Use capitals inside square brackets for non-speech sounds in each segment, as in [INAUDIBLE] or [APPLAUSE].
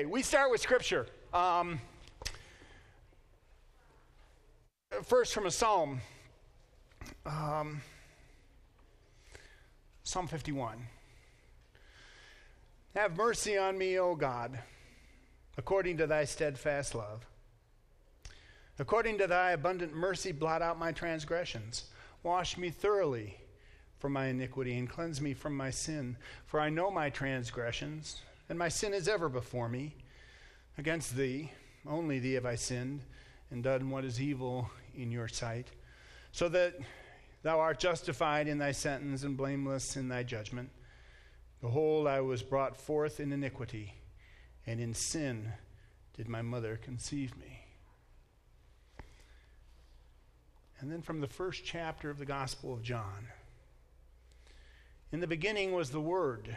Okay, we start with Scripture. Um, first, from a psalm um, Psalm 51. Have mercy on me, O God, according to thy steadfast love. According to thy abundant mercy, blot out my transgressions. Wash me thoroughly from my iniquity and cleanse me from my sin. For I know my transgressions, and my sin is ever before me. Against thee, only thee have I sinned, and done what is evil in your sight, so that thou art justified in thy sentence and blameless in thy judgment. Behold, I was brought forth in iniquity, and in sin did my mother conceive me. And then from the first chapter of the Gospel of John. In the beginning was the Word,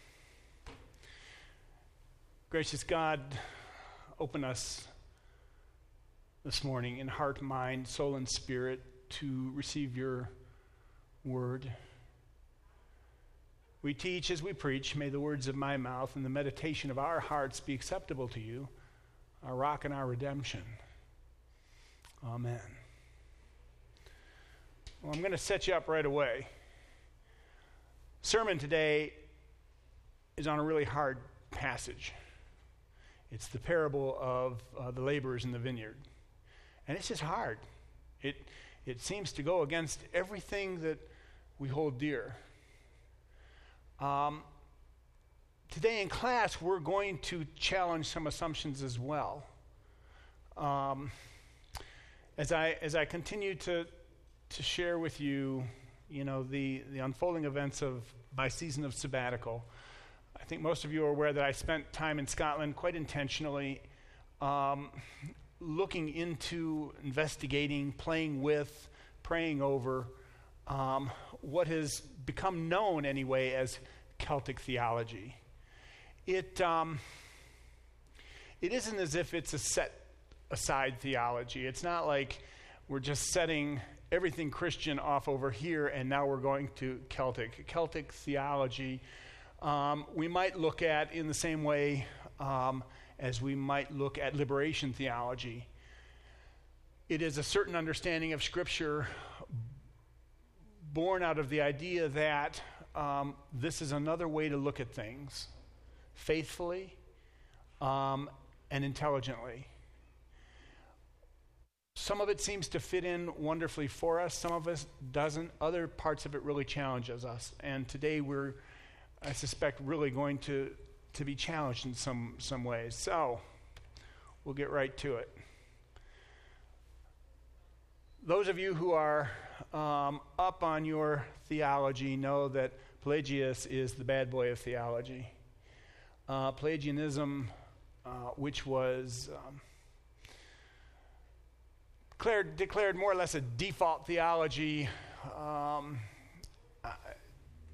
Gracious God, open us this morning in heart, mind, soul, and spirit to receive your word. We teach as we preach. May the words of my mouth and the meditation of our hearts be acceptable to you, our rock and our redemption. Amen. Well, I'm going to set you up right away. Sermon today is on a really hard passage. It's the parable of uh, the laborers in the vineyard. And it's just hard. It, it seems to go against everything that we hold dear. Um, today in class, we're going to challenge some assumptions as well. Um, as I as I continue to to share with you, you know, the the unfolding events of my season of sabbatical. I think most of you are aware that I spent time in Scotland quite intentionally. Um, looking into, investigating, playing with, praying over um, what has become known anyway as Celtic theology. It, um, it isn't as if it's a set aside theology. It's not like we're just setting everything Christian off over here and now we're going to Celtic. Celtic theology um, we might look at in the same way um, as we might look at liberation theology. It is a certain understanding of Scripture born out of the idea that um, this is another way to look at things faithfully um, and intelligently. Some of it seems to fit in wonderfully for us, some of us doesn't. Other parts of it really challenges us. And today we're, I suspect, really going to, to be challenged in some, some ways. So we'll get right to it. Those of you who are um, up on your theology know that Pelagius is the bad boy of theology. Uh, Pelagianism, uh, which was um, declared, declared more or less a default theology um,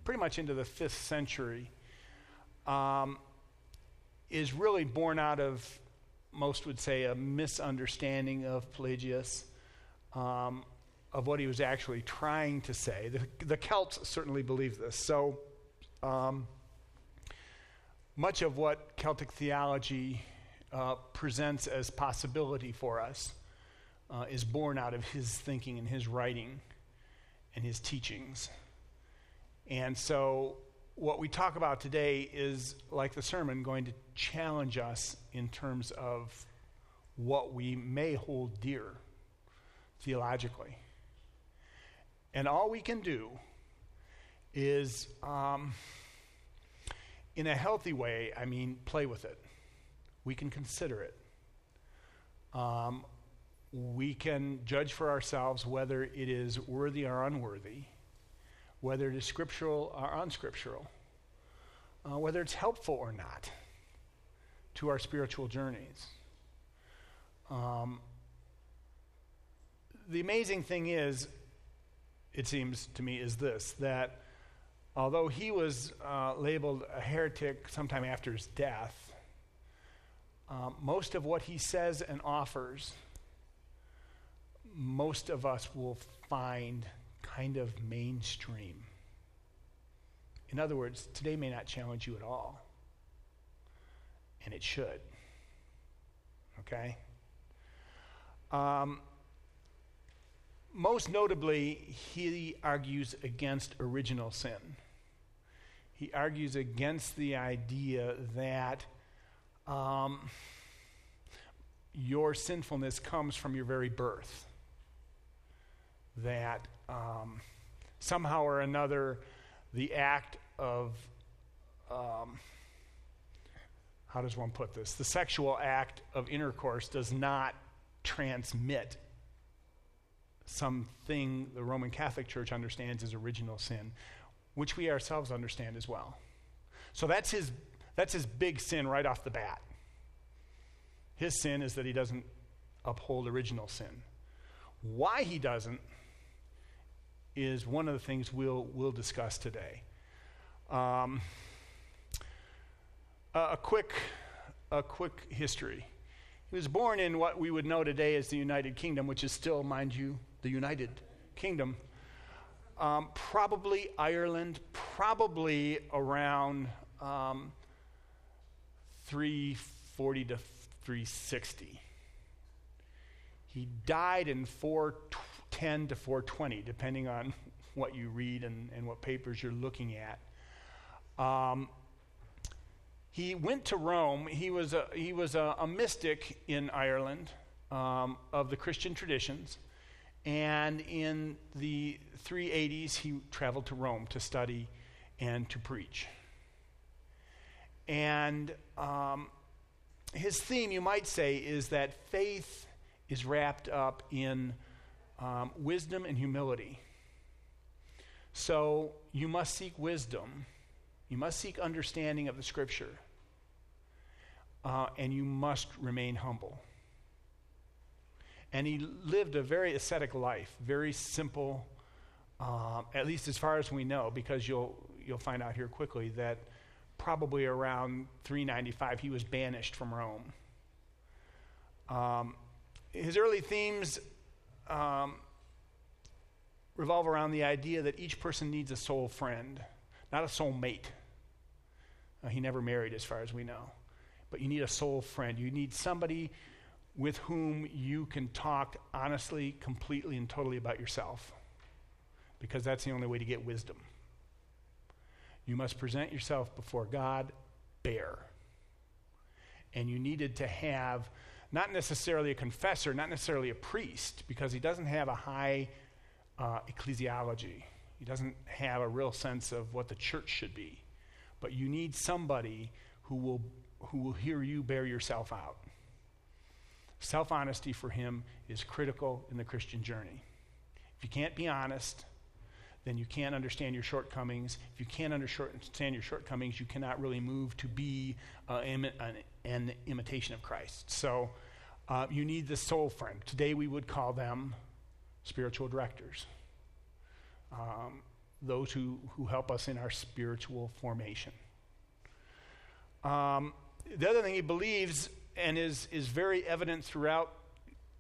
pretty much into the fifth century, um, is really born out of, most would say, a misunderstanding of Pelagius. Um, of what he was actually trying to say. The, the Celts certainly believe this. So, um, much of what Celtic theology uh, presents as possibility for us uh, is born out of his thinking and his writing and his teachings. And so, what we talk about today is, like the sermon, going to challenge us in terms of what we may hold dear theologically. And all we can do is, um, in a healthy way, I mean, play with it. We can consider it. Um, we can judge for ourselves whether it is worthy or unworthy, whether it is scriptural or unscriptural, uh, whether it's helpful or not to our spiritual journeys. Um, the amazing thing is, it seems to me, is this that although he was uh, labeled a heretic sometime after his death, um, most of what he says and offers, most of us will find kind of mainstream. In other words, today may not challenge you at all, and it should. Okay? Um, most notably, he argues against original sin. He argues against the idea that um, your sinfulness comes from your very birth. That um, somehow or another, the act of, um, how does one put this? The sexual act of intercourse does not transmit something the Roman Catholic Church understands as original sin, which we ourselves understand as well. So that's his, that's his big sin right off the bat. His sin is that he doesn't uphold original sin. Why he doesn't is one of the things we'll, we'll discuss today. Um, a, quick, a quick history. He was born in what we would know today as the United Kingdom, which is still, mind you, the United Kingdom. Um, probably Ireland, probably around um, 340 to 360. He died in 410 to 420, depending on [LAUGHS] what you read and, and what papers you're looking at. Um, he went to Rome. He was a, he was a, a mystic in Ireland um, of the Christian traditions. And in the 380s, he traveled to Rome to study and to preach. And um, his theme, you might say, is that faith is wrapped up in um, wisdom and humility. So you must seek wisdom, you must seek understanding of the scripture, uh, and you must remain humble. And he lived a very ascetic life, very simple, um, at least as far as we know, because you'll, you'll find out here quickly that probably around 395 he was banished from Rome. Um, his early themes um, revolve around the idea that each person needs a soul friend, not a soul mate. Uh, he never married, as far as we know. But you need a soul friend. You need somebody with whom you can talk honestly, completely, and totally about yourself. Because that's the only way to get wisdom. You must present yourself before God bare. And you needed to have not necessarily a confessor, not necessarily a priest, because he doesn't have a high uh, ecclesiology. He doesn't have a real sense of what the church should be. But you need somebody who will, who will hear you bear yourself out. Self honesty for him is critical in the Christian journey. If you can't be honest, then you can't understand your shortcomings. If you can't understand your shortcomings, you cannot really move to be uh, an, imitation of Christ. So uh, you need the soul friend. Today we would call them spiritual directors, um, those who, who help us in our spiritual formation. Um, the other thing he believes and is, is very evident throughout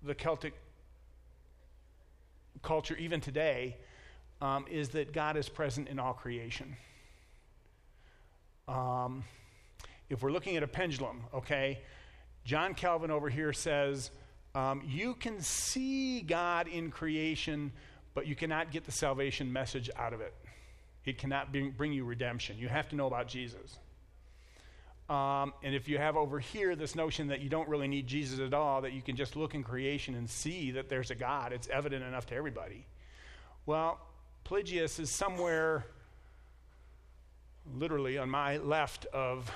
the Celtic culture, even today, um, is that God is present in all creation. Um, if we're looking at a pendulum, okay, John Calvin over here says, um, you can see God in creation, but you cannot get the salvation message out of it. It cannot bring, bring you redemption. You have to know about Jesus. Um, and if you have over here this notion that you don't really need Jesus at all, that you can just look in creation and see that there's a God, it's evident enough to everybody. Well, Pelagius is somewhere literally on my left of,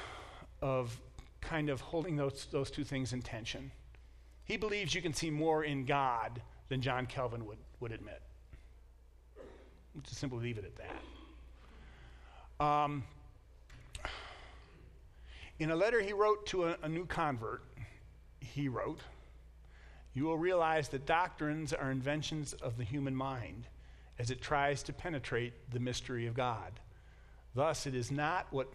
of kind of holding those, those two things in tension. He believes you can see more in God than John Calvin would, would admit. Let's just simply leave it at that. Um, in a letter he wrote to a, a new convert, he wrote, you will realize that doctrines are inventions of the human mind as it tries to penetrate the mystery of God. Thus, it is not what,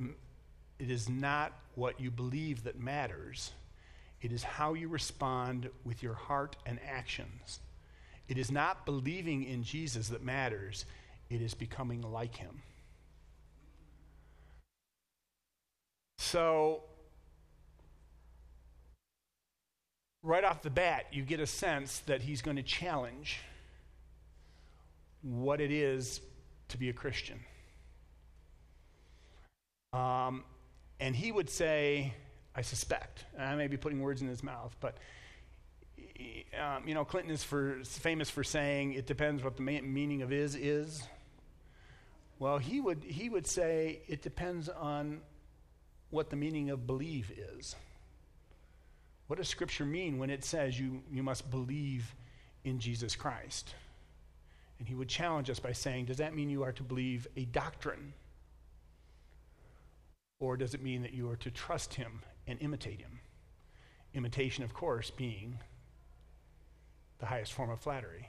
it is not what you believe that matters, it is how you respond with your heart and actions. It is not believing in Jesus that matters, it is becoming like him. So, right off the bat, you get a sense that he's going to challenge what it is to be a Christian. Um, and he would say, I suspect, I may be putting words in his mouth, but um, you know, Clinton is for, famous for saying it depends what the meaning of is is. Well, he would, he would say it depends on what the meaning of believe is. What does Scripture mean when it says you, you must believe in Jesus Christ? And he would challenge us by saying, Does that mean you are to believe a doctrine? Or does it mean that you are to trust him and imitate him? Imitation, of course, being the highest form of flattery.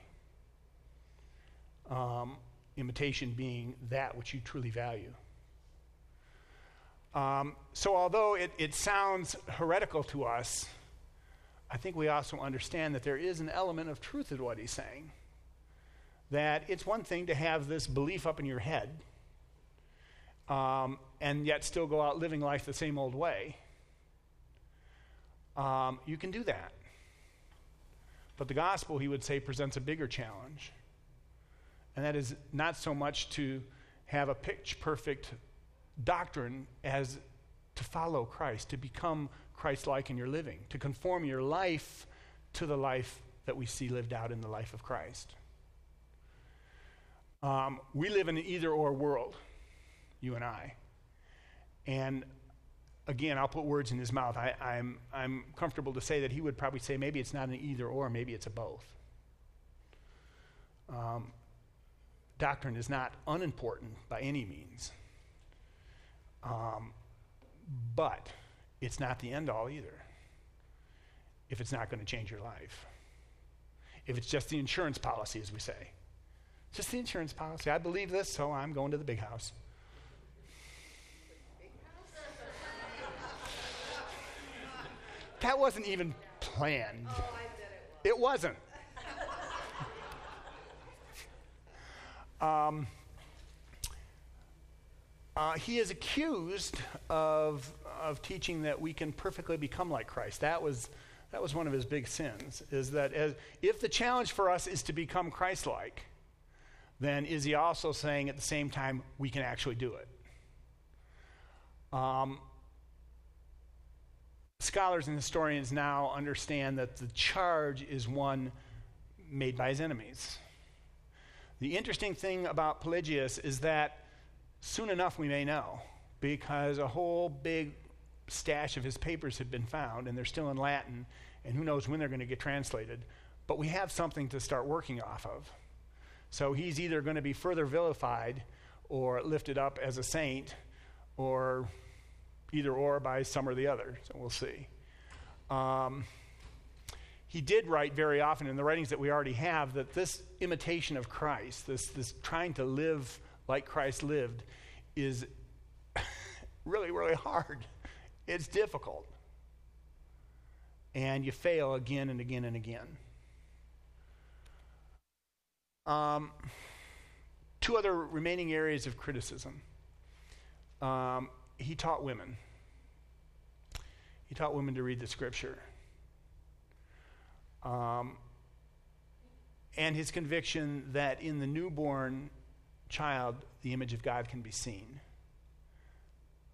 Um, imitation being that which you truly value. Um, so, although it, it sounds heretical to us, I think we also understand that there is an element of truth in what he's saying. That it's one thing to have this belief up in your head um, and yet still go out living life the same old way. Um, you can do that. But the gospel, he would say, presents a bigger challenge. And that is not so much to have a pitch perfect doctrine as to follow Christ, to become Christ like in your living, to conform your life to the life that we see lived out in the life of Christ. Um, we live in an either or world, you and I. And again, I'll put words in his mouth. I, am I'm, I'm comfortable to say that he would probably say maybe it's not an either or, maybe it's a both. Um, doctrine is not unimportant by any means. Um, but it's not the end all either if it's not going to change your life. If it's just the insurance policy, as we say. Just the insurance policy. I believe this, so I'm going to the big house. That wasn't even planned. Oh, it, it wasn't. [LAUGHS] um, uh, he is accused of, of teaching that we can perfectly become like Christ. That was, that was one of his big sins, is that as, if the challenge for us is to become Christ like, then is he also saying at the same time we can actually do it? Um, scholars and historians now understand that the charge is one made by his enemies. The interesting thing about Pelagius is that soon enough we may know, because a whole big stash of his papers had been found, and they're still in Latin, and who knows when they're going to get translated. But we have something to start working off of. So he's either going to be further vilified or lifted up as a saint, or either or by some or the other. So we'll see. Um, he did write very often in the writings that we already have that this imitation of Christ, this, this trying to live like Christ lived, is [LAUGHS] really, really hard. It's difficult. And you fail again and again and again. Um, two other remaining areas of criticism. Um, he taught women. He taught women to read the scripture. Um, and his conviction that in the newborn child, the image of God can be seen.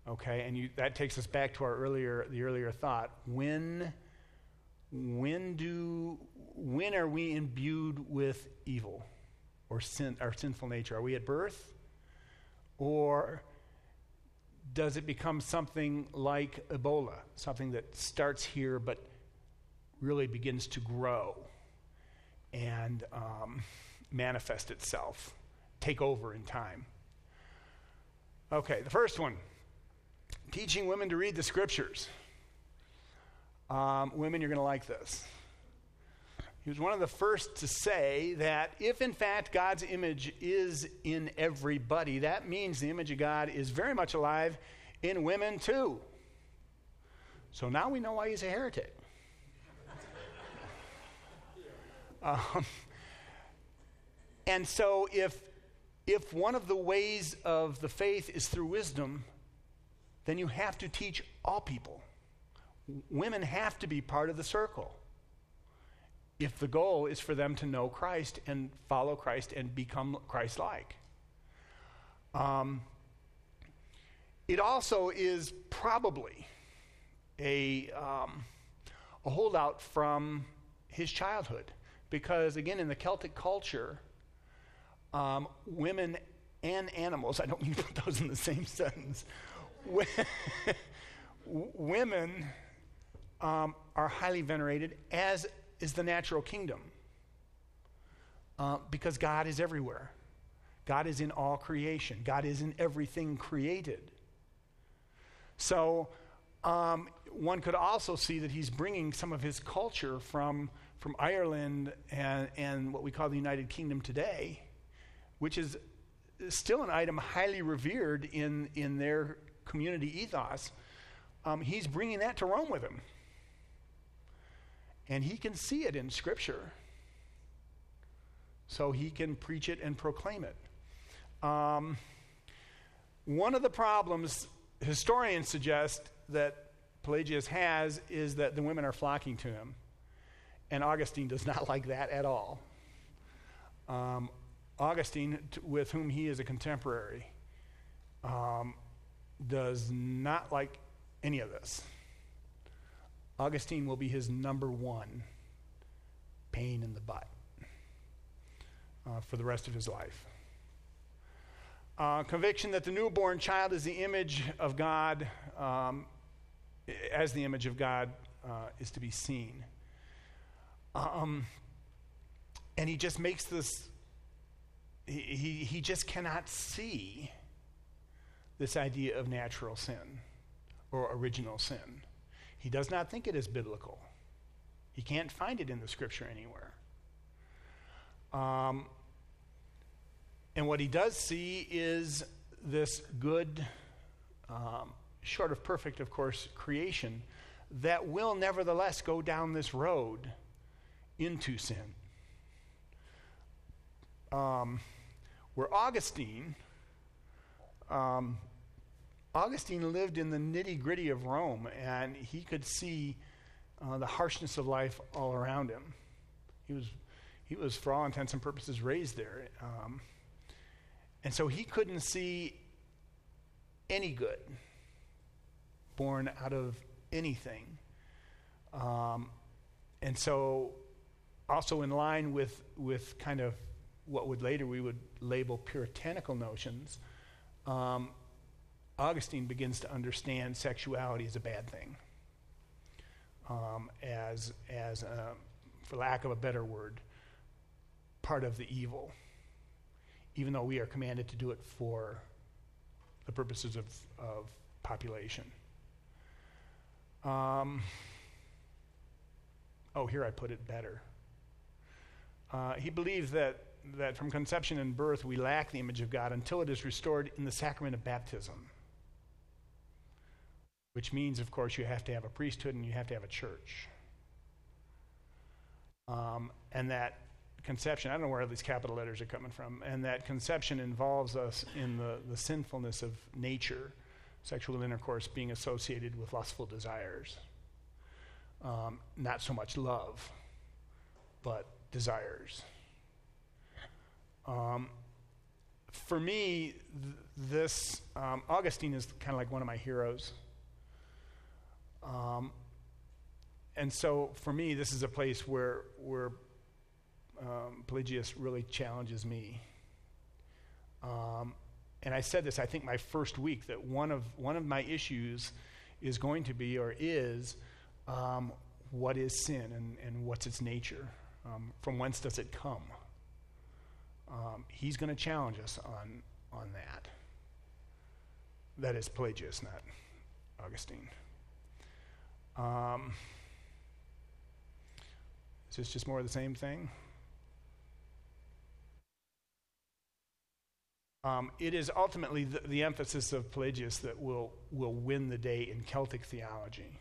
Okay, and you, that takes us back to our earlier, the earlier thought. When, when do, when are we imbued with evil or sin, our sinful nature? Are we at birth, or does it become something like Ebola, something that starts here but really begins to grow and um, manifest itself, take over in time? Okay, the first one teaching women to read the scriptures. Um, women, you're going to like this. He was one of the first to say that if, in fact, God's image is in everybody, that means the image of God is very much alive in women too. So now we know why he's a heretic. [LAUGHS] um, and so, if, if one of the ways of the faith is through wisdom, then you have to teach all people. Women have to be part of the circle if the goal is for them to know Christ and follow Christ and become Christ like. Um, it also is probably a, um, a holdout from his childhood. Because, again, in the Celtic culture, um, women and animals, I don't mean to put those in the same sentence, [LAUGHS] women um, are highly venerated, as is the natural kingdom. Uh, because God is everywhere. God is in all creation. God is in everything created. So um, one could also see that he's bringing some of his culture from, from Ireland and, and what we call the United Kingdom today, which is still an item highly revered in, in their community ethos. Um, he's bringing that to Rome with him. And he can see it in Scripture. So he can preach it and proclaim it. Um, one of the problems historians suggest that Pelagius has is that the women are flocking to him. And Augustine does [LAUGHS] not like that at all. Um, Augustine, t- with whom he is a contemporary, um, does not like any of this. Augustine will be his number one pain in the butt uh, for the rest of his life. Uh, conviction that the newborn child is the image of God, um, as the image of God uh, is to be seen. Um, and he just makes this, he, he, he just cannot see this idea of natural sin or original sin. He does not think it is biblical. He can't find it in the scripture anywhere. Um, and what he does see is this good, um, short of perfect, of course, creation that will nevertheless go down this road into sin. Um, where Augustine, um, Augustine lived in the nitty gritty of Rome, and he could see uh, the harshness of life all around him. He was, he was, for all intents and purposes, raised there. Um, and so he couldn't see any good born out of anything. Um, and so, also in line with, with kind of what would later we would label puritanical notions, um, Augustine begins to understand sexuality as a bad thing, um, as, as a, for lack of a better word, part of the evil even though we are commanded to do it for the purposes of, of population. Um, oh, here I put it better. Uh, he believes that, that from conception and birth we lack the image of God until it is restored in the sacrament of baptism. Which means, of course, you have to have a priesthood and you have to have a church. Um, and that conception, I don't know where all these capital letters are coming from, and that conception involves us in the, the sinfulness of nature, sexual intercourse being associated with lustful desires. Um, not so much love, but desires. Um, for me, th- this, um, Augustine is kind of like one of my heroes. Um, and so for me, this is a place where, where um, Pelagius really challenges me. Um, and I said this, I think, my first week, that one of, one of my issues is going to be or is um, what is sin and, and what's its nature? Um, from whence does it come? Um, he's going to challenge us on, on that. That is Pelagius, not Augustine. Um, Is this just more of the same thing? Um, it is ultimately the, the, emphasis of Pelagius that will, will win the day in Celtic theology.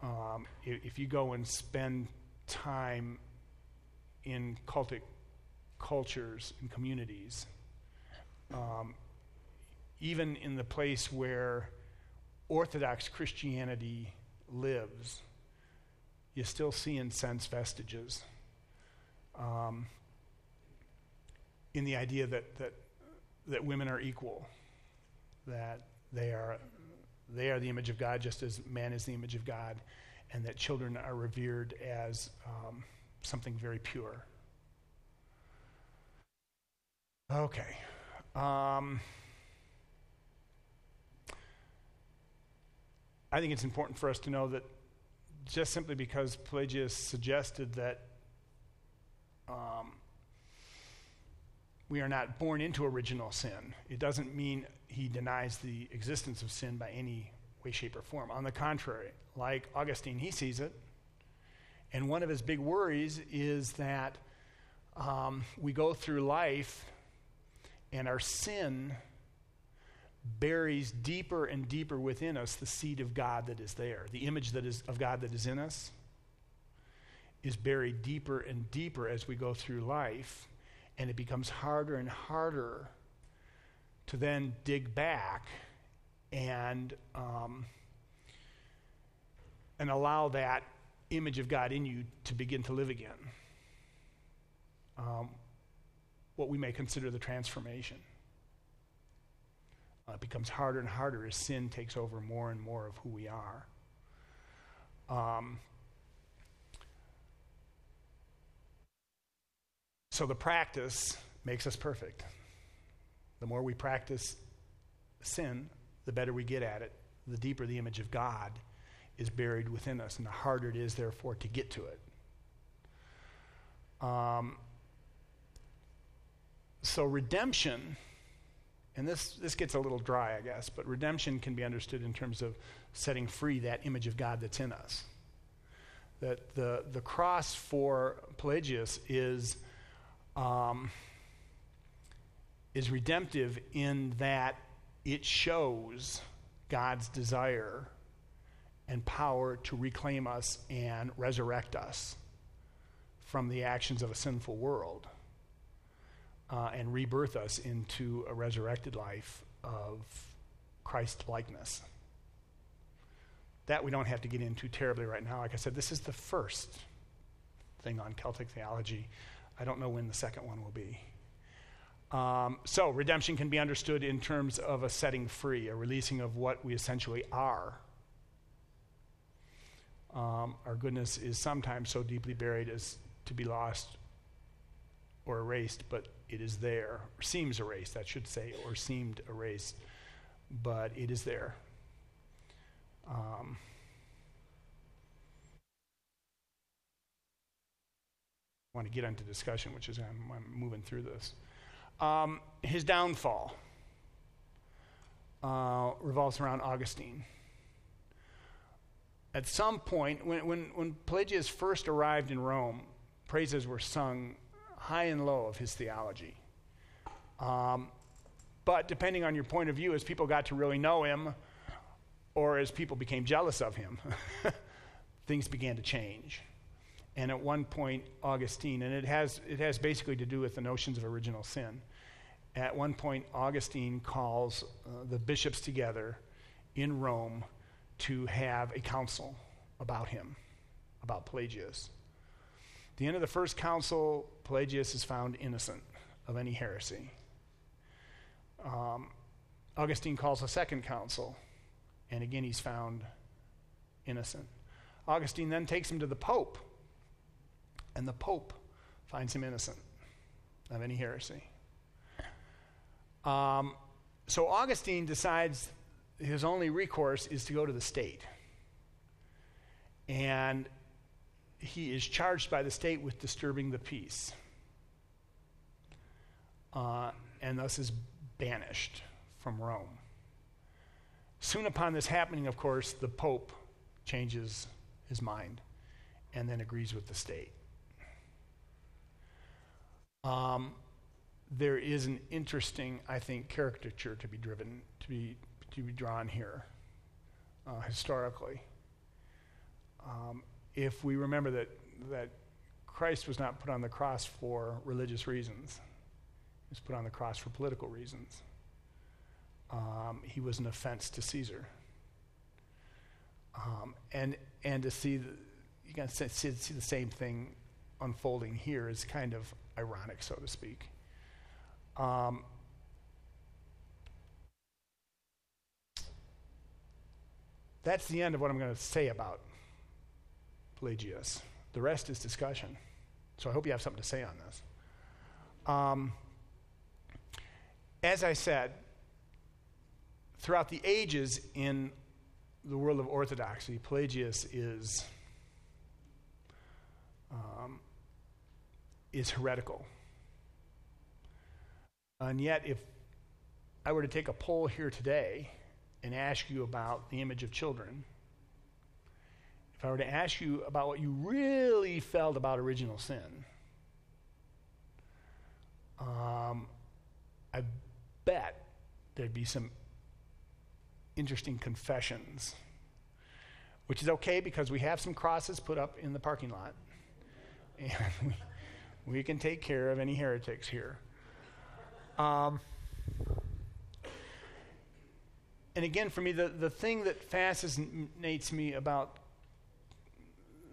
Um, if, if, you go and spend time in Celtic cultures and communities, um, even in the place where Orthodox Christianity lives, you still see and sense vestiges. Um, in the idea that, that, that women are equal, that they are, they are the image of God just as man is the image of God, and that children are revered as um, something very pure. Okay. Um, I think it's important for us to know that just simply because Pelagius suggested that um, we are not born into original sin. It doesn't mean he denies the existence of sin by any way, shape, or form. On the contrary, like Augustine, he sees it. And one of his big worries is that um, we go through life and our sin buries deeper and deeper within us the seed of God that is there. The image that is of God that is in us is buried deeper and deeper as we go through life and it becomes harder and harder to then dig back and um, and allow that image of God in you to begin to live again. Um, what we may consider the transformation. Uh, it becomes harder and harder as sin takes over more and more of who we are. Um, So the practice makes us perfect. The more we practice sin, the better we get at it, the deeper the image of God is buried within us, and the harder it is, therefore, to get to it. Um, so redemption, and this, this gets a little dry, I guess, but redemption can be understood in terms of setting free that image of God that's in us. That the, the cross for Pelagius is um, is redemptive in that it shows God's desire and power to reclaim us and resurrect us from the actions of a sinful world uh, and rebirth us into a resurrected life of Christ likeness. That we don't have to get into terribly right now. Like I said, this is the first thing on Celtic theology. I don't know when the second one will be. Um, so, redemption can be understood in terms of a setting free, a releasing of what we essentially are. Um, our goodness is sometimes so deeply buried as to be lost or erased, but it is there, or seems erased, I should say, or seemed erased, but it is there. Um, want to get into discussion, which is I'm, I'm moving through this. Um, his downfall uh, revolves around Augustine. At some point, when, when, when Pelagius first arrived in Rome, praises were sung high and low of his theology. Um, but depending on your point of view, as people got to really know him, or as people became jealous of him, [LAUGHS] things began to change and at one point Augustine, and it has, it has basically to do with the notions of original sin. At one point, Augustine calls uh, the bishops together in Rome to have a council about him, about Pelagius. At the end of the first council, Pelagius is found innocent of any heresy. Um, Augustine calls a second council, and again he's found innocent. Augustine then takes him to the Pope and the Pope finds him innocent of any heresy. Um, so Augustine decides his only recourse is to go to the state. And he is charged by the state with disturbing the peace. Uh, and thus is banished from Rome. Soon upon this happening, of course, the Pope changes his mind and then agrees with the state. Um, there is an interesting, I think, caricature to be driven, to be, to be drawn here uh, historically. Um, if we remember that, that Christ was not put on the cross for religious reasons, he was put on the cross for political reasons. Um, he was an offense to Caesar. Um, and, and to see, the, you can see, see the same thing unfolding here is kind of ironic, so to speak. Um, that's the end of what I'm going to say about Pelagius. The rest is discussion. So I hope you have something to say on this. Um, as I said, throughout the ages in the world of orthodoxy, Pelagius is um, is heretical. And yet, if I were to take a poll here today and ask you about the image of children, if I were to ask you about what you really felt about original sin, um, I bet there'd be some interesting confessions, which is okay because we have some crosses put up in the parking lot. [LAUGHS] And we, we can take care of any heretics here. Um, and again, for me, the, the thing that fascinates me about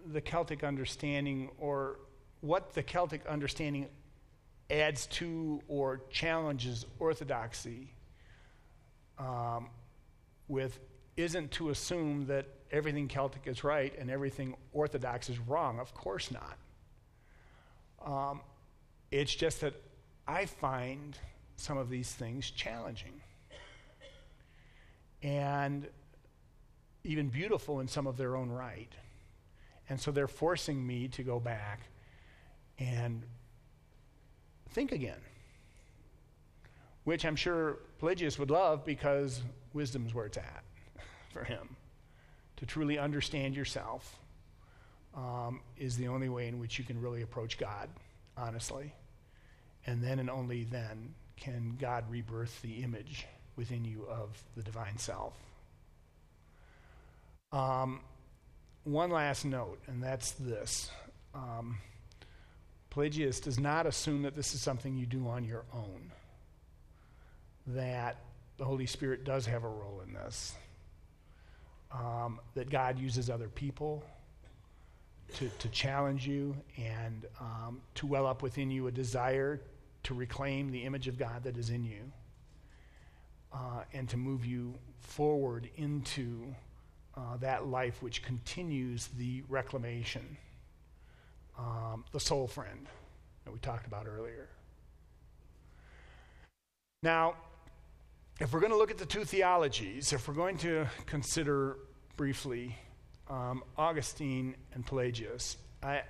the Celtic understanding or what the Celtic understanding adds to or challenges orthodoxy um, with isn't to assume that everything Celtic is right and everything Orthodox is wrong. Of course not. Um, it's just that I find some of these things challenging and even beautiful in some of their own right. And so they're forcing me to go back and think again, which I'm sure Pelagius would love because wisdom's where it's at [LAUGHS] for him. To truly understand yourself um, is the only way in which you can really approach God, honestly. And then and only then can God rebirth the image within you of the divine self. Um, one last note, and that's this. Um, Pelagius does not assume that this is something you do on your own, that the Holy Spirit does have a role in this, um, that God uses other people to, to challenge you and um, to well up within you a desire to reclaim the image of God that is in you uh, and to move you forward into uh, that life which continues the reclamation, um, the soul friend that we talked about earlier. Now, if we're going to look at the two theologies, if we're going to consider briefly um, Augustine and Pelagius, I,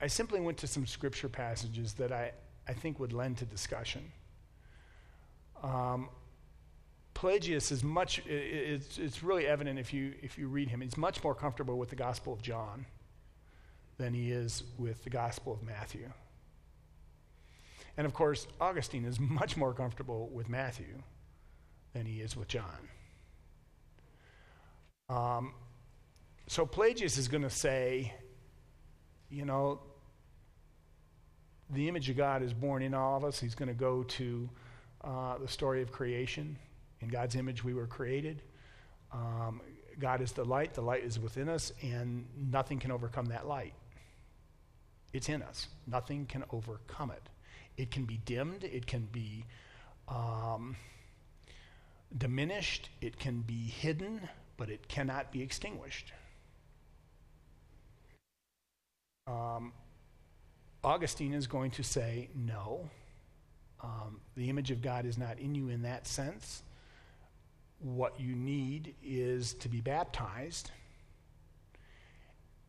I simply went to some scripture passages that I, I think would lend to discussion. Um, Pelagius is much, it's, it's really evident if you, if you read him, he's much more comfortable with the Gospel of John than he is with the Gospel of Matthew. And of course, Augustine is much more comfortable with Matthew than he is with John. Um, so Pelagius is going to say, you know, the image of God is born in all of us. He's going to go to uh, the story of creation. In God's image, we were created. Um, God is the light, the light is within us, and nothing can overcome that light. It's in us. Nothing can overcome it. It can be dimmed, it can be um, diminished, it can be hidden, but it cannot be extinguished. Um, Augustine is going to say, no, um, the image of God is not in you in that sense. What you need is to be baptized.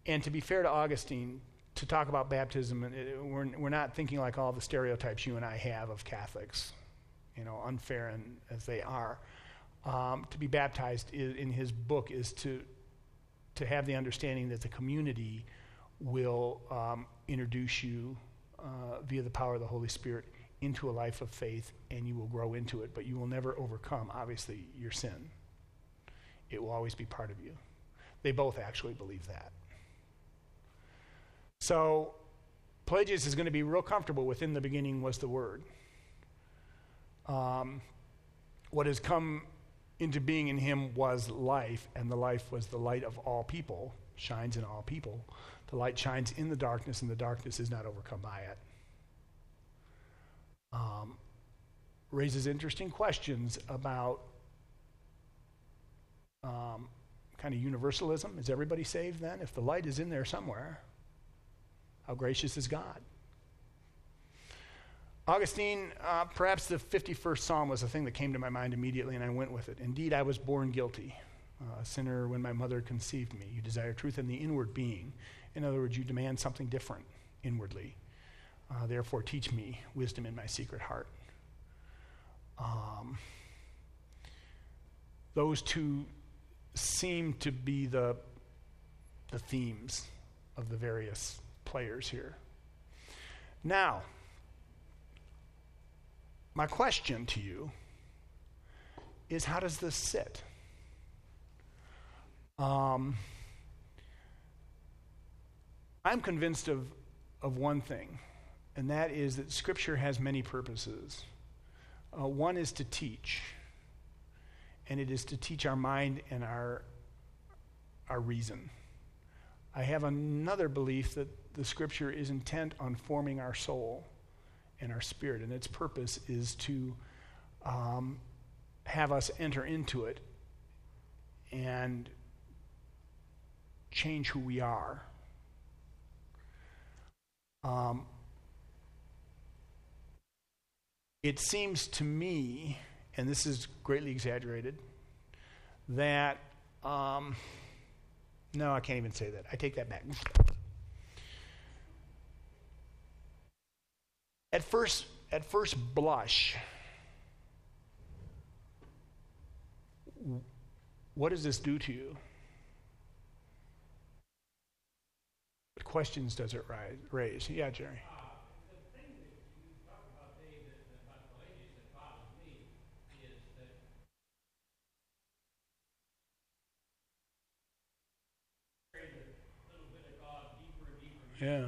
And to be fair to Augustine, to talk about baptism, we're, we're not thinking like all the stereotypes you and I have of Catholics, you know, unfair and, as they are. Um, to be baptized is, in his book is to, to have the understanding that the community will um, introduce you uh, via the power of the Holy Spirit into a life of faith and you will grow into it, but you will never overcome, obviously, your sin. It will always be part of you. They both actually believe that. So, Pelagius is going to be real comfortable within the beginning was the Word. Um, what has come into being in him was life, and the life was the light of all people, shines in all people. The light shines in the darkness, and the darkness is not overcome by it. Um, raises interesting questions about um, kind of universalism. Is everybody saved then? If the light is in there somewhere, how gracious is God? Augustine, uh, perhaps the 51st Psalm was the thing that came to my mind immediately, and I went with it. Indeed, I was born guilty, uh, a sinner when my mother conceived me. You desire truth in the inward being. In other words, you demand something different inwardly. Uh, therefore, teach me wisdom in my secret heart. Um, those two seem to be the, the themes of the various players here. Now, my question to you is how does this sit? Um, I'm convinced of, of one thing, and that is that Scripture has many purposes. Uh, one is to teach, and it is to teach our mind and our, our reason. I have another belief that the Scripture is intent on forming our soul and our spirit. And its purpose is to um, have us enter into it and change who we are. Um, it seems to me, and this is greatly exaggerated, that, um, no, I can't even say that. I take that back. At first, at first blush, what does this do to you? What questions does it raise? Yeah, Jerry. Yeah.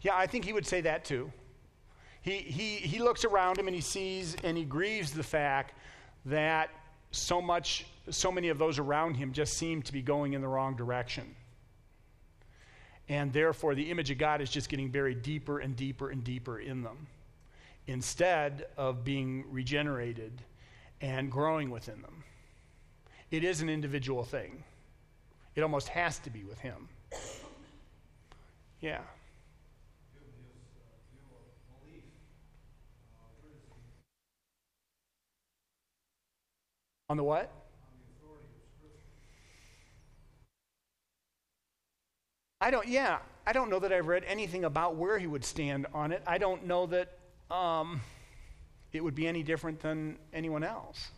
Yeah, I think he would say that too. He, he, he looks around him and he sees and he grieves the fact that so much, so many of those around him just seem to be going in the wrong direction. And therefore, the image of God is just getting buried deeper and deeper and deeper in them instead of being regenerated and growing within them. It is an individual thing, it almost has to be with him. Yeah. On the what? I don't, yeah, I don't know that I've read anything about where he would stand on it. I don't know that um, it would be any different than anyone else.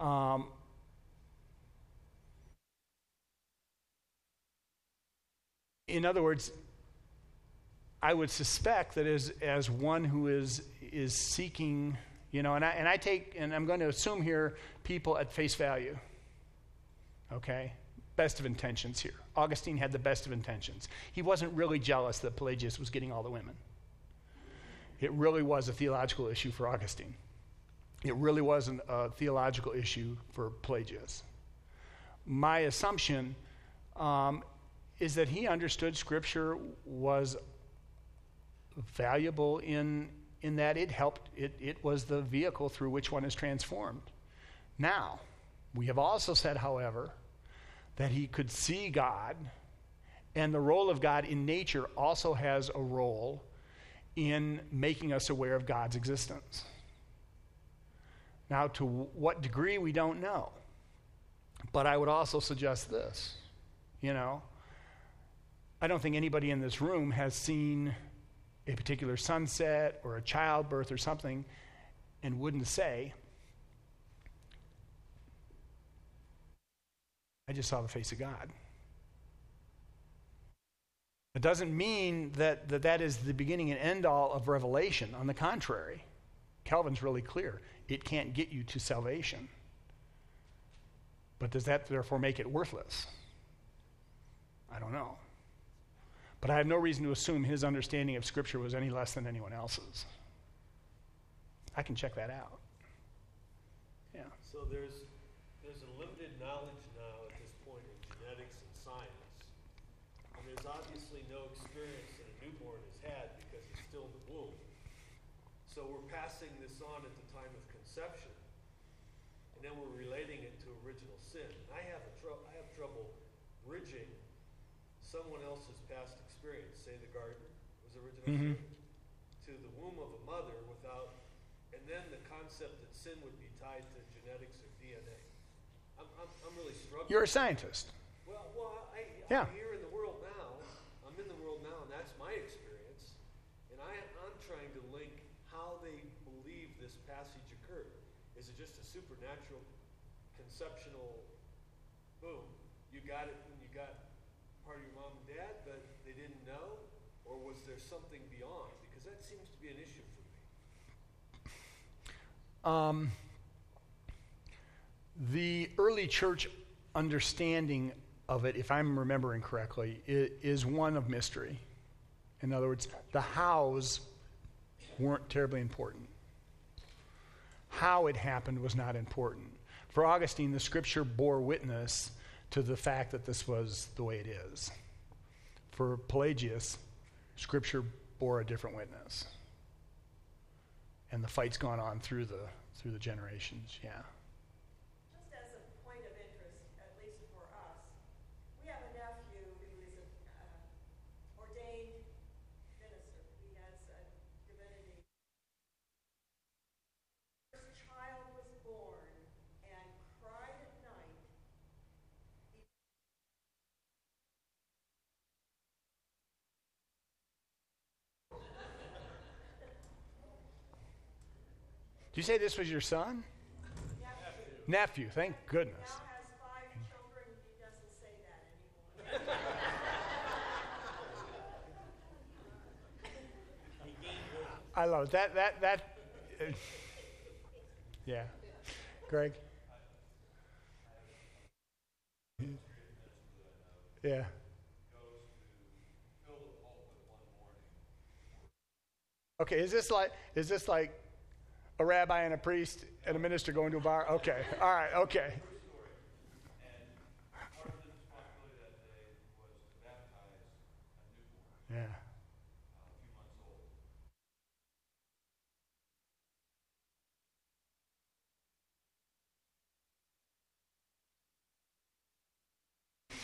Um, in other words, I would suspect that as, as one who is, is seeking you know, and I, and I take, and I'm going to assume here, people at face value. Okay? Best of intentions here. Augustine had the best of intentions. He wasn't really jealous that Pelagius was getting all the women. It really was a theological issue for Augustine. It really wasn't a theological issue for Pelagius. My assumption um, is that he understood Scripture was valuable in in that it helped, it, it was the vehicle through which one is transformed. Now, we have also said, however, that he could see God, and the role of God in nature also has a role in making us aware of God's existence. Now, to what degree, we don't know. But I would also suggest this you know, I don't think anybody in this room has seen a particular sunset or a childbirth or something and wouldn't say, I just saw the face of God. It doesn't mean that, that that is the beginning and end all of revelation. On the contrary, Calvin's really clear. It can't get you to salvation. But does that therefore make it worthless? I don't know. But I have no reason to assume his understanding of Scripture was any less than anyone else's. I can check that out. Yeah. So there's there's a limited knowledge now at this point in genetics and science, and there's obviously no experience that a newborn has had because it's still in the womb. So we're passing this on at the time of conception, and then we're relating it to original sin. I have a tr- I have trouble bridging someone else's past say the garden was original Mhm. to the womb of a mother without, and then the concept that sin would be tied to genetics or DNA. I'm, I'm, I'm really struggling. You're a scientist. well, well, I, Yeah. I'm here in the world now. I'm in the world now, and that's my experience. And I, I'm trying to link how they believe this passage occurred. Is it just a supernatural, conceptual, boom, you got it when you got part of your mom and dad, but they didn't know? Or was there something beyond? Because that seems to be an issue for me. Um, the early church understanding of it, if I'm remembering correctly, is one of mystery. In other words, the hows weren't terribly important. How it happened was not important. For Augustine, the scripture bore witness to the fact that this was the way it is. For Pelagius, scripture bore a different witness and the fight's gone on through the through the generations. Yeah. Just as a point of interest, at least for us, we have a nephew who is an uh, ordained minister. He has a divinity. His child was born and cried at night. He Did you say this was your son? Nephew. Thank goodness. now has five children. He doesn't say that anymore. I love it. that. That that. uh, yeah. Greg. Yeah. Okay, is this like is this like a rabbi and a priest and a minister going to a bar? Okay, all right, okay. Yeah. [LAUGHS]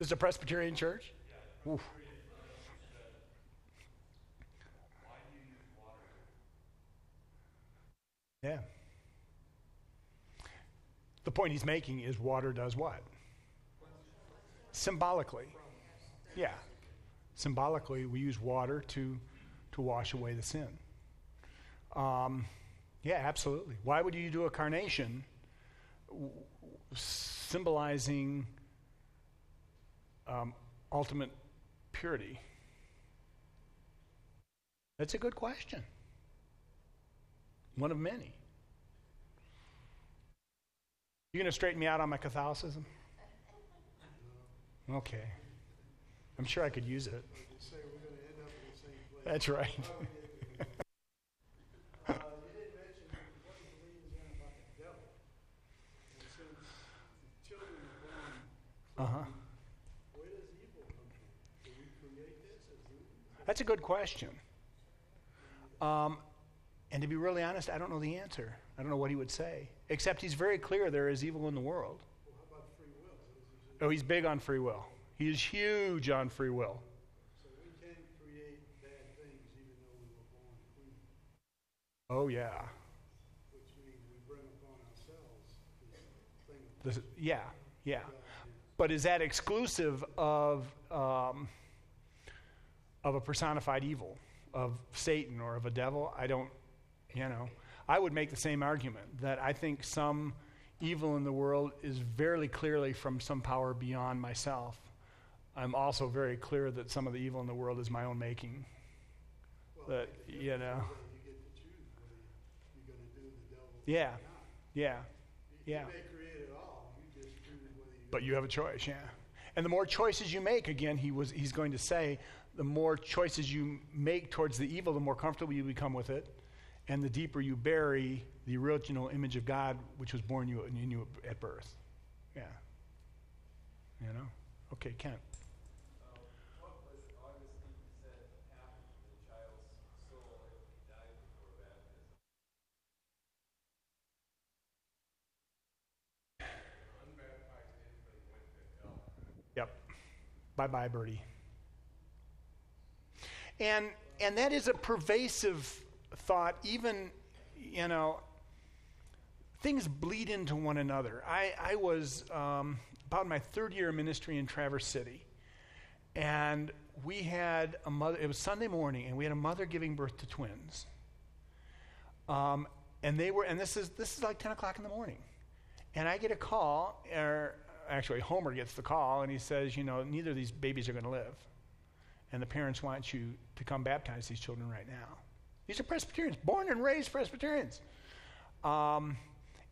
This is a Presbyterian church? Oof. Yeah. The point he's making is water does what? Symbolically. Yeah. Symbolically, we use water to, to wash away the sin. Um, yeah, absolutely. Why would you do a carnation symbolizing um, ultimate purity? That's a good question. One of many. You going to straighten me out on my Catholicism? Okay. I'm sure I could use it. That's right. [LAUGHS] Uh, you didn't mention what you believe is in about the devil. And since the children are born, Uh huh. where does evil come from? Do we create this as evil? That's a good question. Um, and to be really honest, I don't know the answer. I don't know what he would say. Except he's very clear there is evil in the world. Well, how about free will? So, this is- Oh, he's big on free will. He is huge on free will. so we can create bad things even though we were born clean, Oh, yeah. which means we bring upon ourselves this thing of yeah, yeah. But is that exclusive of, um, of a personified evil, of Satan or of a devil? I don't, You know, I would make the same argument that I think some evil in the world is very clearly from some power beyond myself. I'm also very clear that some of the evil in the world is my own making. Well, That, you know. You get to choose you're gonna do the devil Yeah. Yeah. You- Yeah. May create it all, you just choose whether you. But you have a choice, yeah. And the more choices you make, again, he was he's going to say, the more choices you make towards the evil, the more comfortable you become with it, and the deeper you bury the original image of God, which was born you in you at birth. Yeah. You know. Okay, Kent. Bye bye, Birdie. And and that is a pervasive thought, even, you know, things bleed into one another. I, I was um, about my third year of ministry in Traverse City, and we had a mother, it was Sunday morning, and we had a mother giving birth to twins. Um, and they were, and this is, this is like 10 o'clock in the morning. And I get a call, or actually, Homer gets the call, and he says, You know, neither of these babies are going to live. And the parents want you to come baptize these children right now. These are Presbyterians, born and raised Presbyterians. Um,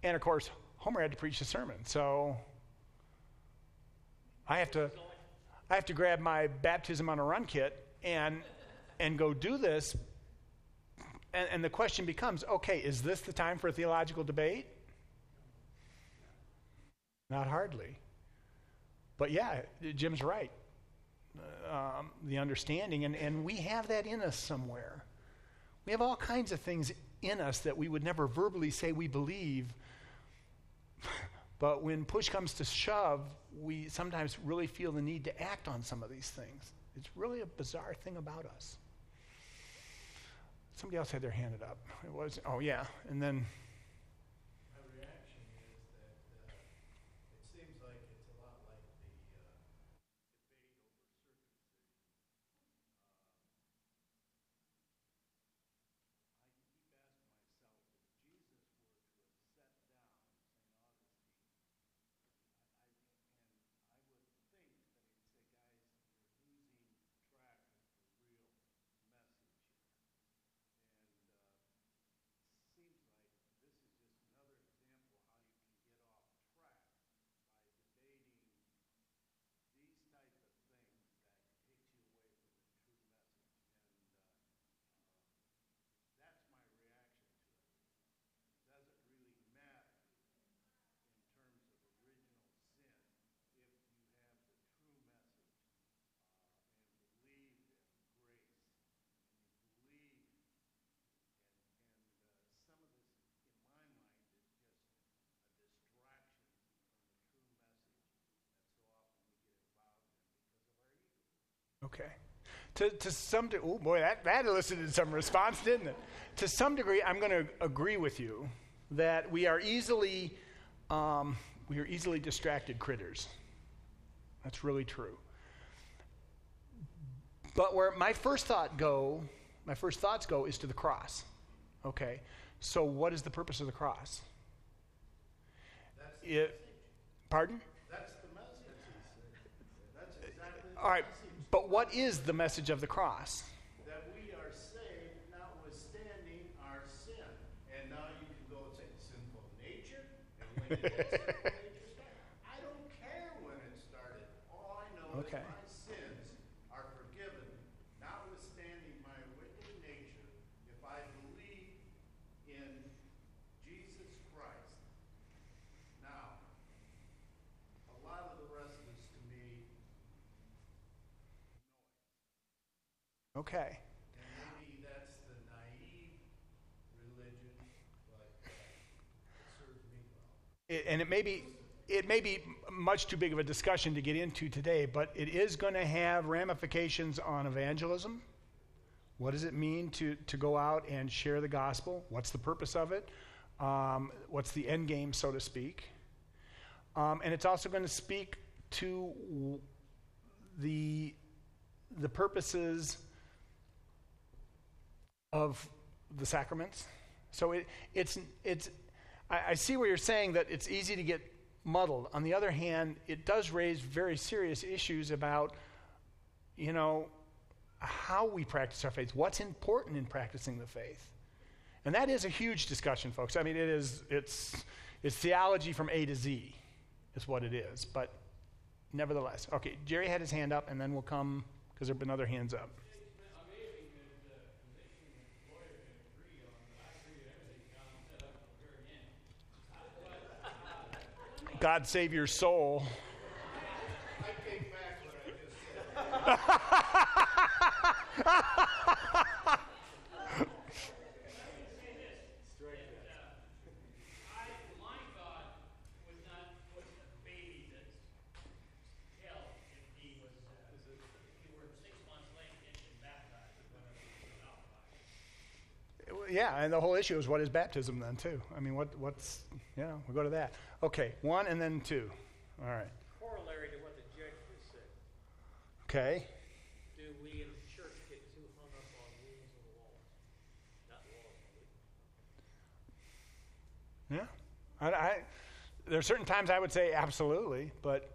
and of course, Homer had to preach the sermon. So I have to, I have to grab my baptism on a run kit and, and go do this. And, and the question becomes okay, is this the time for a theological debate? Not hardly. But yeah, Jim's right. Um, the understanding, and, and we have that in us somewhere. We have all kinds of things in us that we would never verbally say we believe, [LAUGHS] but when push comes to shove, we sometimes really feel the need to act on some of these things. It's really a bizarre thing about us. Somebody else had their hand up. It was, oh yeah, and then. My reaction is that uh, it seems like it's a lot like the uh, debate over circumcision. Uh, I keep asking myself, if Jesus were to have sat down, St. Augustine, I, I, and I would think that he'd say, guys, you're losing track of the real message. And uh, seems like this is another example how you can get off track by debating these type of things that takes you away from the true message. And uh, that's my reaction to it. It doesn't really matter in terms of original sin if you have the true message uh, and believed in grace and you believe and and uh, some of this in my mind is just a distraction from the true message that so often we get involved in because of our ego. Okay. To, to some degree, oh boy, that, that elicited some response, didn't it? To some degree, I'm going to agree with you that we are easily, um, we are easily distracted critters. That's really true. But where my first thought go, my first thoughts go is to the cross. Okay. So what is the purpose of the cross? That's the It, pardon? That's the message. That's exactly the All right. But what is the message of the cross? That we are saved notwithstanding our sin. And now you can go and say sinful nature. And when did [LAUGHS] that sinful nature? I don't care when it started. All I know Okay. is my sins are forgiven notwithstanding my wicked nature if I believe in Jesus Christ. Now, a lot of the rest is to me Okay. And maybe that's the naive religion, but it serves me well. It, and it may be it may be much too big of a discussion to get into today, but it is going to have ramifications on evangelism. What does it mean to, to go out and share the gospel? What's the purpose of it? Um, what's the end game, so to speak? Um, and it's also going to speak to the, the purposes of the sacraments So it, it's, it's, I, I see where you're saying that it's easy to get muddled. On the other hand, it does raise very serious issues about, you know, how we practice our faith, what's important in practicing the faith. And that is a huge discussion, folks. I mean, it is, it's, it's theology from A to Z, is what it is. But nevertheless, okay, Jerry had his hand up, and then we'll come, because there have been other hands up. God save your soul. [LAUGHS] I take back what I just said. I, my God would not put a baby that's hell if he was, uh, if he were six months late getting baptized, whatever he was out by. Yeah, and the whole issue is what is baptism then, too? I mean, what, what's, yeah, we'll go to that. Okay, one and then two. All right. Corollary to what the judge just said. Okay. Do we in the church get too hung up on rules and laws? Not laws, Yeah. I, I, there are certain times I would say absolutely, but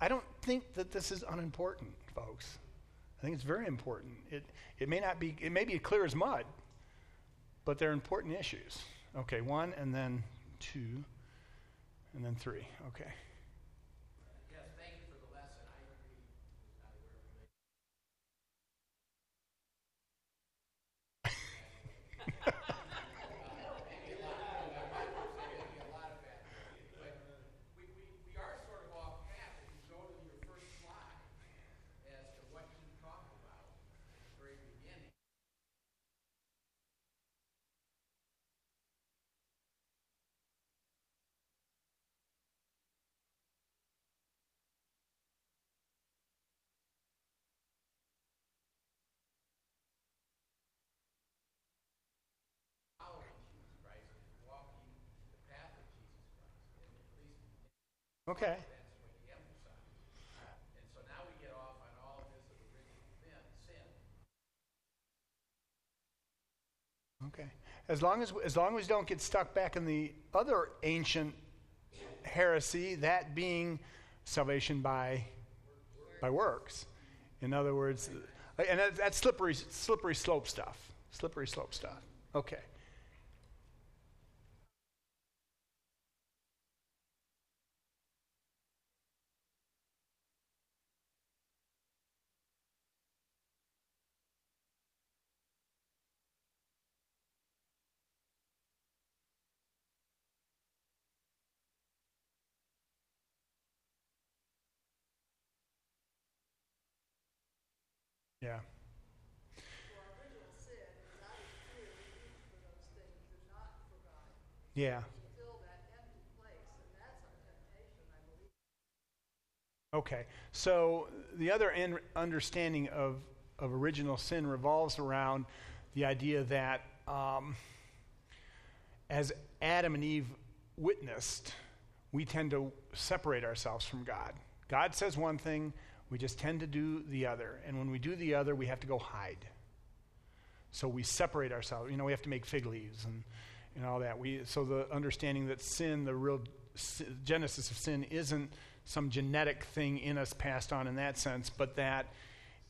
I don't think that this is unimportant, folks. I think it's very important. It, it may not be, it may be clear as mud, but they're important issues. Okay, one and then two and then three. Okay. [LAUGHS] Yes, thank you for the lesson. I agree. Was not aware of it. Maybe a lot of bad, but we, we, we are sort of off path if you go to your first slide as to what you talked about at the very beginning. Following Jesus Christ and walking the path of Jesus Christ, and at least Okay. that's what he emphasized. And so now we get off on all this of original sin, sin. Okay. As long as as long as we don't get stuck back in the other ancient heresy, that being salvation by by works. In other words, and that, that's slippery slippery slope stuff. Slippery slope stuff. Okay. Yeah. For original sin is not as clear for those things and not for God. Yeah. To fill that empty place, and that's our temptation, I believe. Okay, so the other in understanding of, of original sin revolves around the idea that um, as Adam and Eve witnessed, we tend to separate ourselves from God. God says one thing, we just tend to do the other. And when we do the other, we have to go hide. So we separate ourselves. You know, we have to make fig leaves and, and all that. We, so the understanding that sin, the real si- genesis of sin, isn't some genetic thing in us passed on in that sense, but that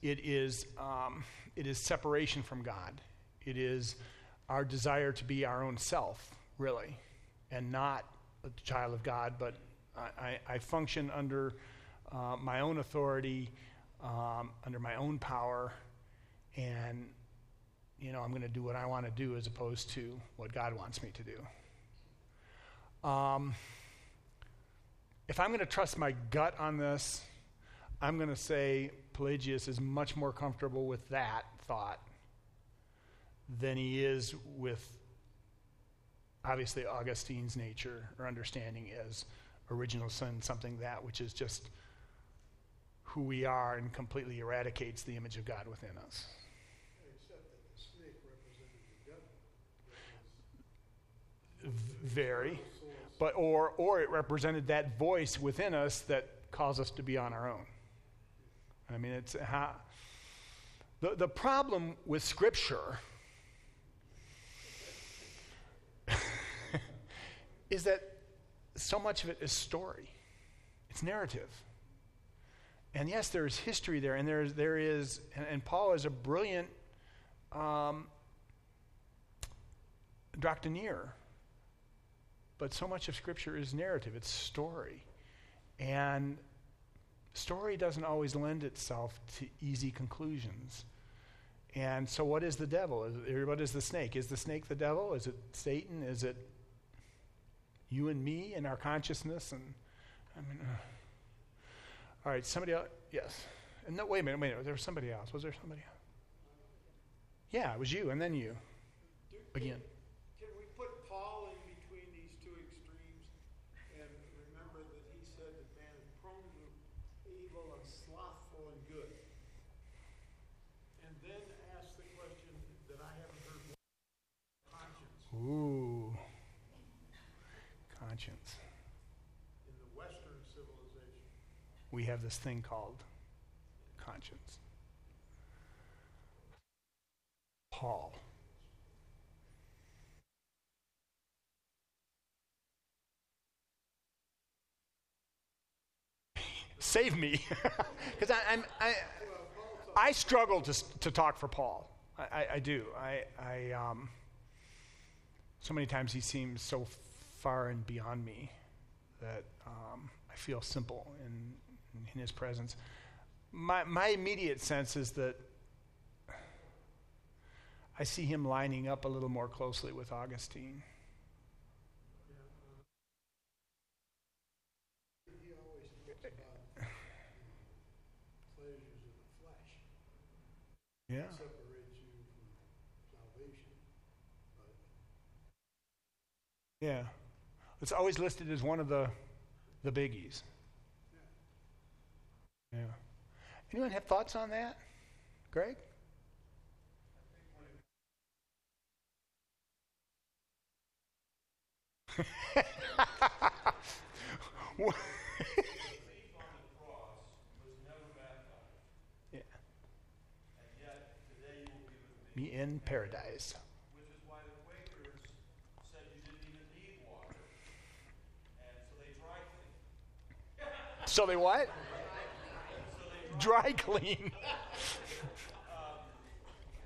it is, um, it is separation from God. It is our desire to be our own self, really, and not a child of God, but I, I, I function under uh, my own authority, um, under my own power, and you know, I'm going to do what I want to do as opposed to what God wants me to do. Um, if I'm going to trust my gut on this, I'm going to say Pelagius is much more comfortable with that thought than he is with obviously Augustine's nature or understanding as original sin, something that which is just who we are and completely eradicates the image of God within us. Very. But or or it represented that voice within us that caused us to be on our own. I mean, it's uh, how the the problem with Scripture [LAUGHS] is that so much of it is story, it's narrative. And yes, there is history there, and there is, there is and, and Paul is a brilliant um. But so much of Scripture is narrative, it's story. And story doesn't always lend itself to easy conclusions. And so, what is the devil? Is, what is the snake? Is the snake the devil? Is it Satan? Is it you and me and our consciousness? And I mean, uh, all right, somebody else. Yes. And no, wait a minute, wait a minute. There was somebody else. Was there somebody else? Yeah, it was you, and then you. Again. Can we put Paul in between these two extremes and remember that he said that man is prone to evil and slothful and good? And then ask the question that I haven't heard conscience Ooh. Conscience. in the Western civilization. We have this thing called conscience. Paul. Save me. [LAUGHS] Because I'm, I, I struggle to, to talk for Paul. I, I, I do. I, I, um, so many times he seems so far and beyond me that um, I feel simple in, in his presence. My, my immediate sense is that I see him lining up a little more closely with Augustine. He always talks about pleasures of the flesh Yeah. separates you from salvation. But Yeah. It's always listed as one of the, the biggies. Yeah. Anyone have thoughts on that? Greg? Wha- thief on the cross was never baptized, yeah. and yet today you will be me. Me in paradise. Which is why the Quakers said you didn't even need water. And so they dry cleaned. So they what? Dry clean. [LAUGHS] Um,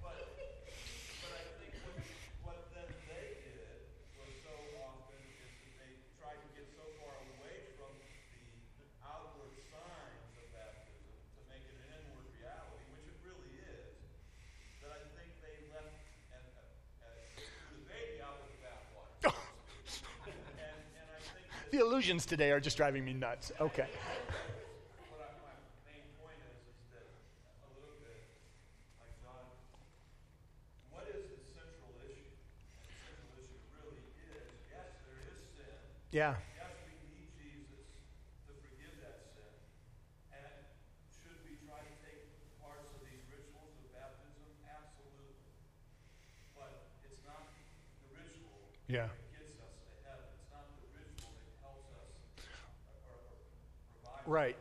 but, but I think what, what then they did was so often is that they tried to get so far away from the outward signs of baptism to make it an inward reality, which it really is, that I think they left and, threw the baby out with the bathwater. so to speak. and, and I think that The illusions today are just driving me nuts. Okay. what I, my main point is, is that a little bit, like John, what is the central issue? And the central issue really is, yes, there is sin. Yeah. Yes, we need Jesus to forgive that sin. And should we try to take parts of these rituals of baptism? Absolutely. But it's not the ritual Yeah. that gets us to heaven. It's not the ritual that helps us or, or, or provides Right.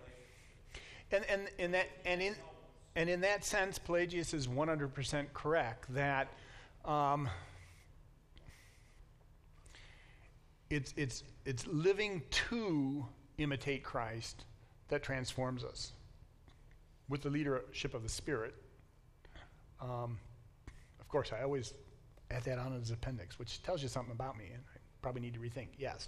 And, and, and, that, and, in, and in that sense, Pelagius is 100% correct that um, it's, it's, it's living to imitate Christ that transforms us with the leadership of the Spirit. Um, of course, I always add that on as appendix, which tells you something about me, and I probably need to rethink. Yes.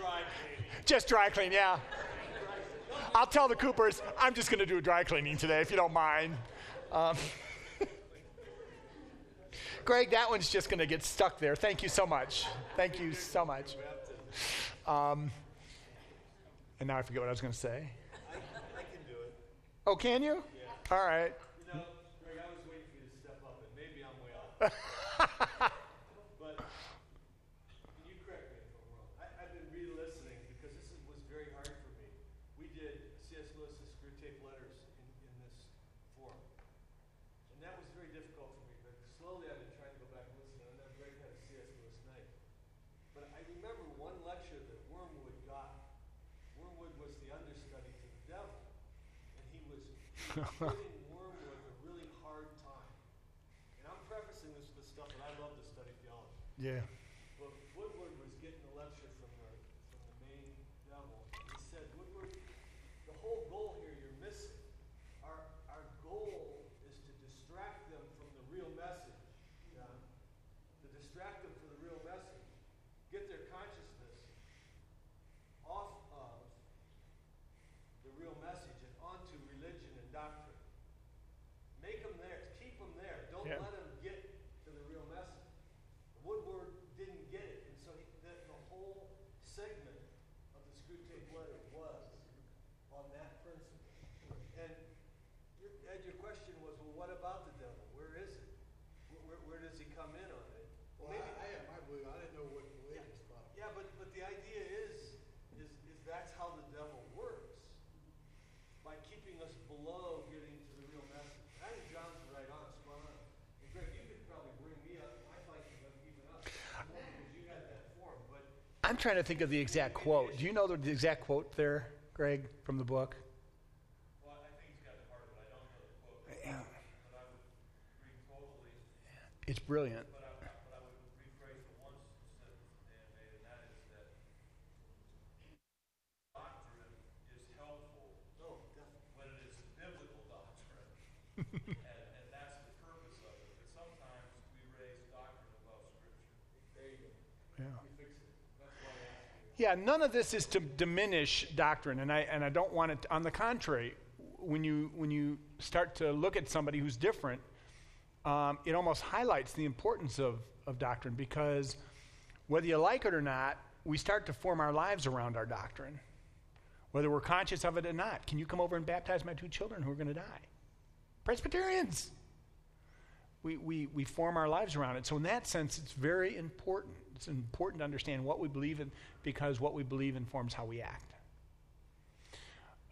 dry just dry clean, yeah. I'll tell the Coopers I'm just going to do a dry cleaning today if you don't mind. Um, [LAUGHS] Greg, that one's just going to get stuck there. Thank you so much. Thank you so much. Um, and now I forget what I was going to say. I, I can do it. Oh, can you? Yeah. All right. You know, Greg, I was waiting for you to step up, and maybe I'm way off. [LAUGHS] but can you correct me if I'm wrong? I, I've been re-listening because this is, was very hard for me. We did C.S. Lewis's Screwtape letters in, in this form, and that was very difficult for me. But slowly, I've been trying to go back and listen. And then Greg had a C.S. Lewis night. But I remember one lecture that Wormwood got. Wormwood was the understudy to the devil, and he was giving Wormwood a really hard time. And I'm prefacing this with stuff that I love to study theology. Yeah. But Woodward was getting a lecture from the from the main devil. He said, Woodward, the whole goal here you're missing. Our our goal is to distract them from the real message. John. To distract them from the real message. Get their consciousness off of the real message and onto religion and doctrine. Make them there. Keep them there. Don't Yeah. let them get to the real message. Woodward didn't get it, and so he, the, the whole segment of the Screwtape letter was on that principle. And your, your question was, well, what about the devil? Where is it? Where, where, where does he come in on it? Well, I, I have my belief, I didn't know what Pelagius thought. Yeah, but, but the idea is, is, is that's how the devil works. By keeping us below getting to the real message. I think John's right on, spot on. And Greg, you could probably bring me up, my thinking of even up, because you had that form, but I'm trying to think of the exact quote. Do you know the, the exact quote there, Greg, from the book? Oh, [LAUGHS] you go. Yeah. You fix it. That's why I asked you. Yeah, none of this is to diminish doctrine, and I and I don't want it. On the contrary, when you when you start to look at somebody who's different, um, it almost highlights the importance of of doctrine because whether you like it or not, we start to form our lives around our doctrine, whether we're conscious of it or not. Can you come over and baptize my two children who are going to die? Presbyterians. We, we, we form our lives around it. So, in that sense, it's very important. It's important to understand what we believe in because what we believe informs how we act.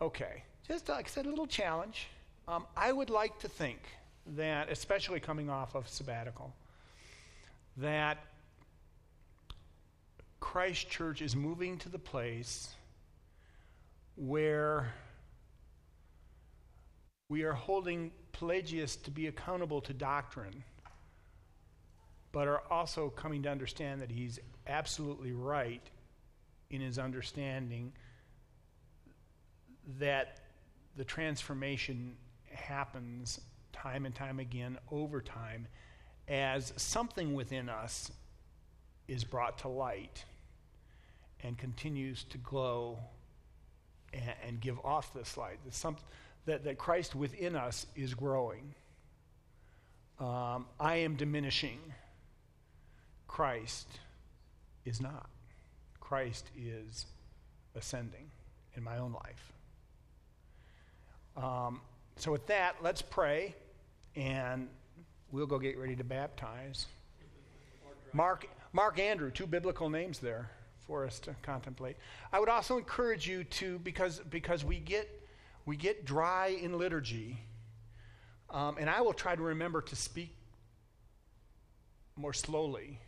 Okay, just like I said, a little challenge. Um, I would like to think that, especially coming off of sabbatical, that Christ Church is moving to the place where we are holding Pelagius to be accountable to doctrine, but are also coming to understand that he's absolutely right in his understanding that the transformation happens time and time again over time as something within us is brought to light and continues to glow and, and give off this light. That, some, that, that Christ within us is growing. Um, I am diminishing. Christ is not. Christ is ascending in my own life. Um, so, with that, let's pray and we'll go get ready to baptize. Mark, Mark Andrew, two biblical names there for us to contemplate. I would also encourage you to, because, because we, get, we get dry in liturgy, um, and I will try to remember to speak more slowly.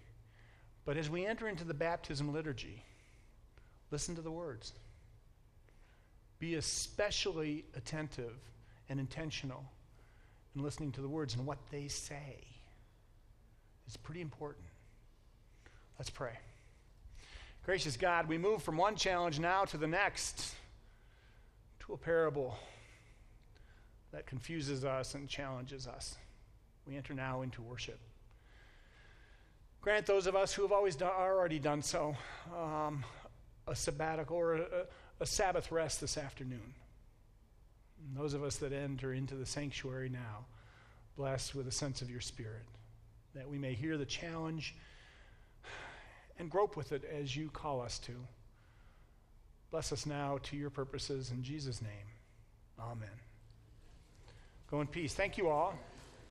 But as we enter into the baptism liturgy, listen to the words. Be especially attentive and intentional in listening to the words and what they say. It's pretty important. Let's pray. Gracious God, we move from one challenge now to the next, to a parable that confuses us and challenges us. We enter now into worship. Grant those of us who have always done, already done so um, a sabbatical or a, a Sabbath rest this afternoon. And those of us that enter into the sanctuary now, blessed with a sense of your Spirit, that we may hear the challenge and grope with it as you call us to. Bless us now to your purposes in Jesus' name. Amen. Go in peace. Thank you all.